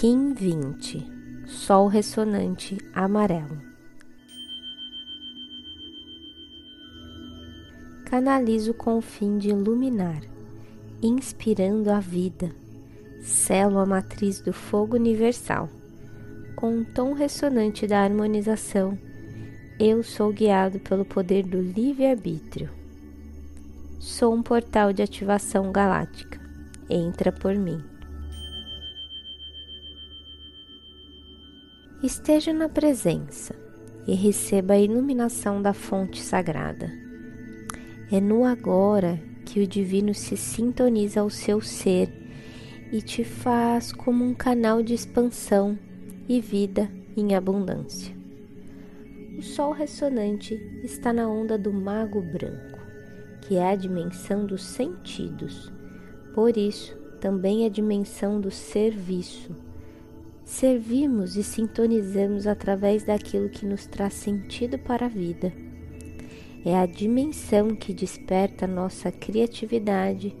Kim 20 Sol ressonante amarelo. Canalizo com o fim de iluminar, inspirando a vida, selo a matriz do fogo universal. Com um tom ressonante da harmonização, eu sou guiado pelo poder do livre-arbítrio. Sou um portal de ativação galáctica. Entra por mim. Esteja na presença e receba a iluminação da fonte sagrada. É no agora que o divino se sintoniza ao seu ser e te faz como um canal de expansão e vida em abundância. O sol ressonante está na onda do mago branco, que é a dimensão dos sentidos. Por isso, também é a dimensão do serviço servimos e sintonizamos através daquilo que nos traz sentido para a vida. É a dimensão que desperta nossa criatividade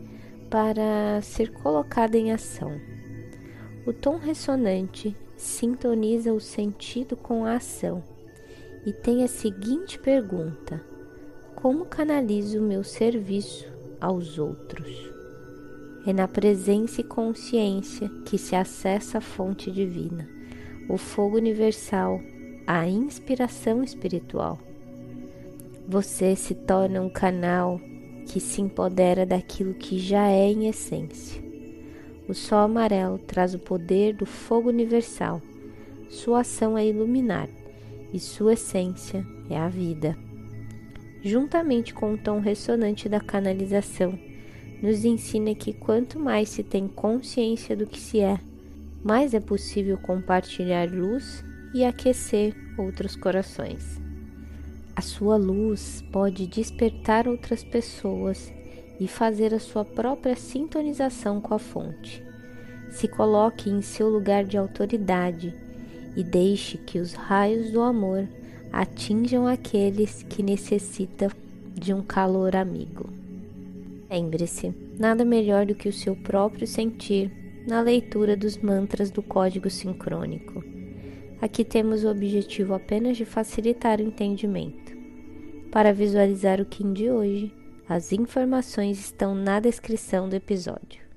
para ser colocada em ação. O tom ressonante sintoniza o sentido com a ação e tem a seguinte pergunta: Como canalizo o meu serviço aos outros? É na presença e consciência que se acessa a fonte divina, o fogo universal, a inspiração espiritual. Você se torna um canal que se empodera daquilo que já é em essência. O sol amarelo traz o poder do fogo universal. Sua ação é iluminar e sua essência é a vida. Juntamente com o tom ressonante da canalização, nos ensina que quanto mais se tem consciência do que se é, mais é possível compartilhar luz e aquecer outros corações. A sua luz pode despertar outras pessoas e fazer a sua própria sintonização com a fonte. Se coloque em seu lugar de autoridade e deixe que os raios do amor atinjam aqueles que necessitam de um calor amigo. Lembre-se, nada melhor do que o seu próprio sentir na leitura dos mantras do código sincrônico. Aqui temos o objetivo apenas de facilitar o entendimento. Para visualizar o Kim de hoje, as informações estão na descrição do episódio.